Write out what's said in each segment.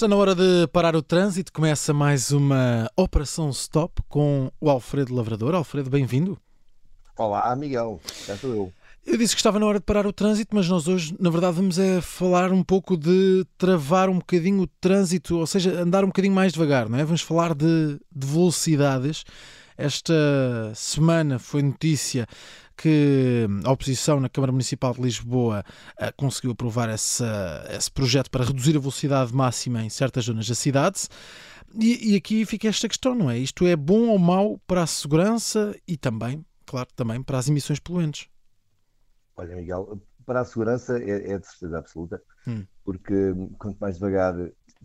Está na hora de parar o trânsito. Começa mais uma Operação Stop com o Alfredo Lavrador. Alfredo, bem-vindo. Olá, Miguel. Já estou eu. Eu disse que estava na hora de parar o trânsito, mas nós hoje, na verdade, vamos é falar um pouco de travar um bocadinho o trânsito, ou seja, andar um bocadinho mais devagar, não é? Vamos falar de, de velocidades. Esta semana foi notícia que a oposição na Câmara Municipal de Lisboa eh, conseguiu aprovar essa, esse projeto para reduzir a velocidade máxima em certas zonas da cidade. E, e aqui fica esta questão, não é? Isto é bom ou mau para a segurança e também, claro, também para as emissões poluentes. Olha, Miguel, para a segurança é, é de certeza absoluta, Hum. porque quanto mais devagar,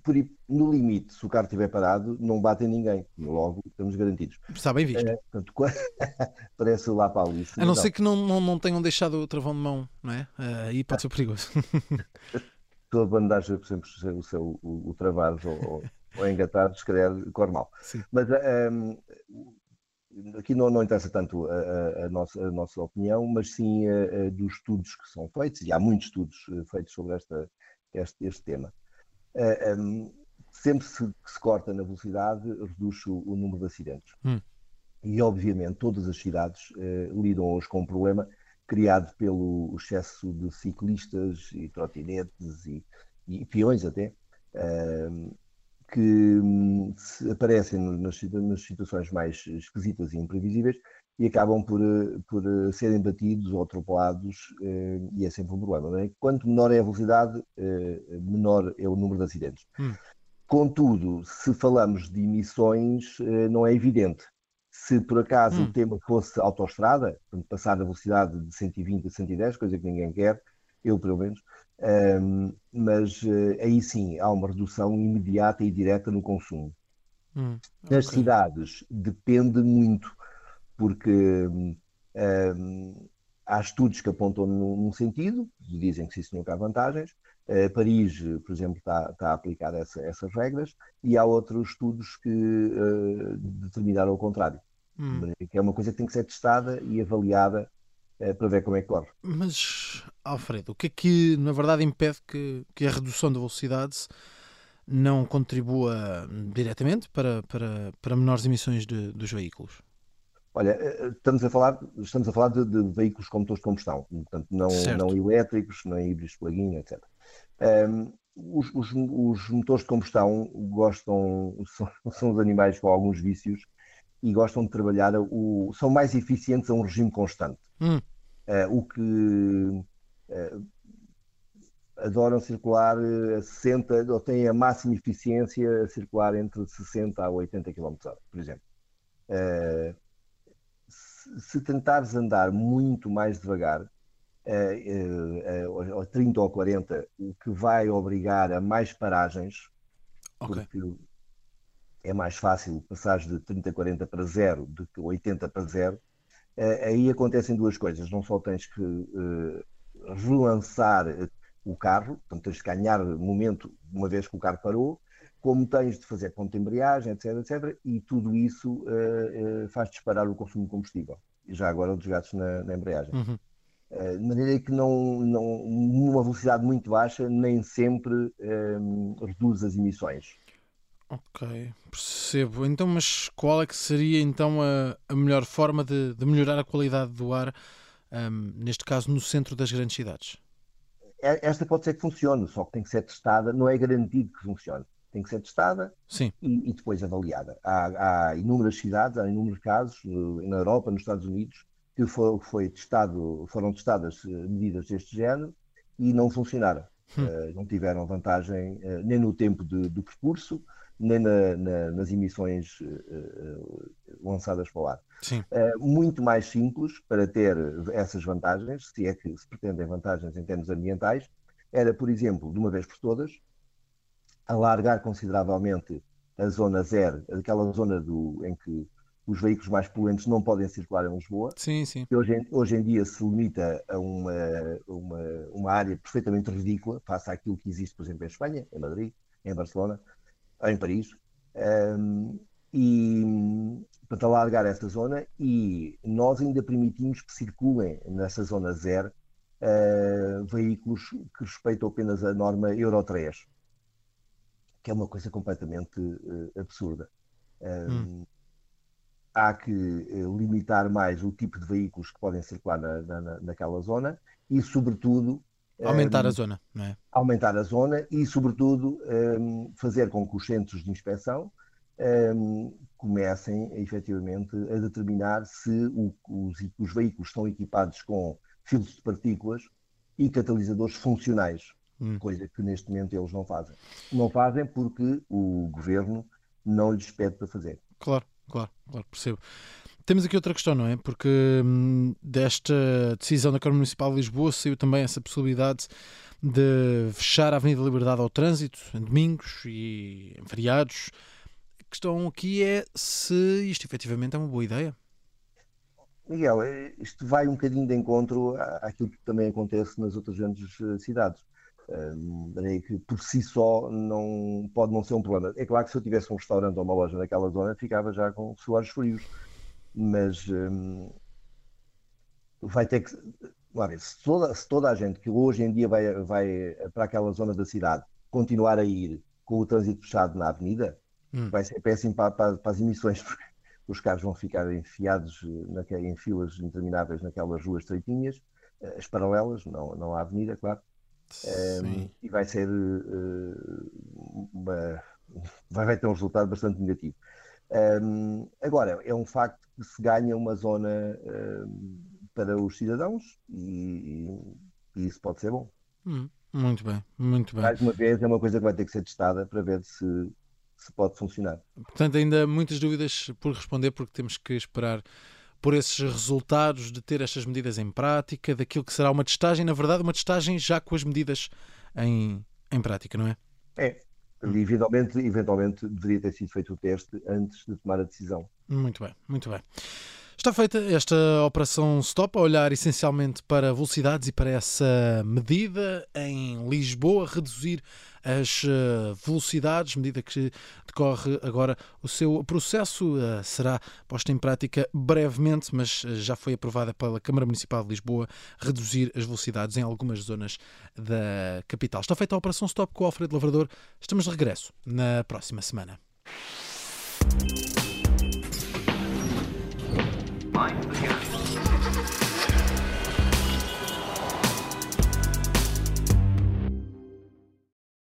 por, no limite, se o carro estiver parado, não bate em ninguém. Logo, estamos garantidos. Está bem visto. É, portanto, parece lá para ali. A não ser que não, não, não tenham deixado o travão de mão, não é? Eh, Aí pode ser perigoso. Toda bandagem, por exemplo, o seu o, o travares ou, ou, engatares, se calhar corre mal. Sim. Mas ahm, aqui não, não interessa tanto a, a- a nossa, a nossa opinião, mas sim dos estudos que são feitos, e há muitos estudos eh, feitos sobre esta, este, este tema. Ah, ahm, sempre se, que se corta na velocidade, reduz o, o número de acidentes. Hum. E, obviamente, todas as cidades eh, lidam hoje com um problema criado pelo excesso de ciclistas e trotinetes e, e peões até, ahm, que hum, aparecem nas, nas situações mais esquisitas e imprevisíveis e acabam por, eh, por eh, serem batidos ou atropelados eh, e é sempre um problema. é? Quanto menor é a velocidade, menor é o número de acidentes. Hum. Contudo, se falamos de emissões, não é evidente. Se por acaso Hum. o tema fosse autoestrada, passar a velocidade de 120 a 110, coisa que ninguém quer, eu pelo menos, ahm, mas eh, aí sim há uma redução imediata e direta no consumo. Hum, Nas ok. cidades depende muito, porque hum, hum, há estudos que apontam num, sentido, dizem que sim, senhor, que há vantagens. Eh, Paris, por exemplo, está, está a aplicar essa- essas regras, e há outros estudos que eh, determinaram o contrário, Hum. que é uma coisa que tem que ser testada e avaliada eh, para ver como é que corre. Mas, Alfredo, o que é que na verdade impede que, que a redução da velocidade não contribua diretamente para, para, para menores emissões de- dos veículos? Olha, eh, estamos a falar, estamos a falar de, de veículos com motores de combustão, portanto, não, Certo. não elétricos, não híbridos plug-in, etc. Ehm, os, os- os motores de combustão gostam, são, são os animais com alguns vícios e gostam de trabalhar, o, são mais eficientes a um regime constante. Hum. Eh, o que eh, adoram circular eh, a 60, ou têm a máxima eficiência a circular entre 60 a 80 km h por exemplo. Eh, se tentares andar muito mais devagar, eh, ou 30 ou 40, o que vai obrigar a mais paragens, Ok. porque é mais fácil passar de 30, 40 para zero do que 80 para zero, eh, aí acontecem duas coisas. Não só tens que eh, relançar o carro, portanto tens de ganhar momento uma vez que o carro parou, como tens de fazer ponto de embreagem, etc, etc, e tudo isso eh, eh, faz disparar o consumo de combustível. Já agora os desgastes na, na embreagem. Uhum. Eh, De maneira que não, não, numa velocidade muito baixa, nem sempre eh, reduz as emissões. Ok, percebo. Então, mas qual é que seria então a, a melhor forma de, de melhorar a qualidade do ar, ahm, neste caso no centro das grandes cidades? Esta pode ser que funcione, só que tem que ser testada, não é garantido que funcione. Tem que ser testada e, e depois avaliada. Há, há inúmeras cidades, há inúmeros casos eh, na Europa, nos Estados Unidos, que foi, foi testado, foram testadas eh, medidas deste género e não funcionaram. Hum. Eh, não tiveram vantagem eh, nem no tempo de- do percurso, nem na- na- nas emissões eh, lançadas para o ar. Muito mais simples para ter essas vantagens, se é que se pretendem vantagens em termos ambientais, era, por exemplo, de uma vez por todas, alargar consideravelmente a zona zero, aquela zona do, em que os veículos mais poluentes não podem circular em Lisboa, Sim, sim. que hoje em, hoje em dia se limita a uma, uma, uma área perfeitamente ridícula, face àquilo que existe, por exemplo, em Espanha, em Madrid, em Barcelona, em Paris. Um, e para alargar essa zona e nós ainda permitimos que circulem nessa zona zero uh, veículos que respeitam apenas a norma Euro 3, que é uma coisa completamente uh, absurda. Hum. Há que limitar mais o tipo de veículos que podem circular na, na, naquela zona e, sobretudo, Aumentar um, a zona, não é? Aumentar a zona e, sobretudo, um, fazer com que os centros de inspeção um, comecem efetivamente a determinar se o, os, os, veículos estão equipados com filtros de partículas e catalisadores funcionais, hum. coisa que neste momento eles não fazem. Não fazem porque o governo não lhes pede para fazer. Claro, claro, claro, percebo. Temos aqui outra questão, não é? Porque hum, desta decisão da Câmara Municipal de Lisboa saiu também essa possibilidade de fechar a Avenida Liberdade ao trânsito em domingos e em feriados. A questão aqui é se isto efetivamente é uma boa ideia. Miguel, eh, isto vai um bocadinho de encontro àquilo que também acontece nas outras grandes eh, cidades. Um, que por si só não pode não ser um problema. É claro que se eu tivesse um restaurante ou uma loja naquela zona, ficava já com suores frios mas hum, vai ter que. Ver, se, toda, se toda a gente que hoje em dia vai, vai para aquela zona da cidade continuar a ir com o trânsito fechado na avenida, hum. vai ser péssimo para, para, para, as emissões, porque os carros vão ficar enfiados naquela, em filas intermináveis naquelas ruas estreitinhas, eh, as paralelas, não, não a avenida, claro. Um, e vai ser uh, uma, vai, ter um resultado bastante negativo. Um, agora, é um facto que se ganha uma zona um, para os cidadãos e, e, isso pode ser bom. Hum, muito bem, muito bem. Mais uma vez, é uma coisa que vai ter que ser testada para ver se, se pode funcionar. Portanto, ainda muitas dúvidas por responder, porque temos que esperar por esses resultados de ter estas medidas em prática, daquilo que será uma testagem, na verdade, uma testagem já com as medidas em, em prática, não é? É, Eventualmente, eventualmente deveria ter sido feito o teste antes de tomar a decisão. Muito bem, muito bem. Está feita esta operação stop, a olhar essencialmente para velocidades e para essa medida em Lisboa, reduzir as eh, velocidades, medida que decorre agora o seu processo, eh, será posta em prática brevemente, mas eh, já foi aprovada pela Câmara Municipal de Lisboa, reduzir as velocidades em algumas zonas da capital. Está feita a operação stop com o Alfredo Lavrador. Estamos de regresso na próxima semana.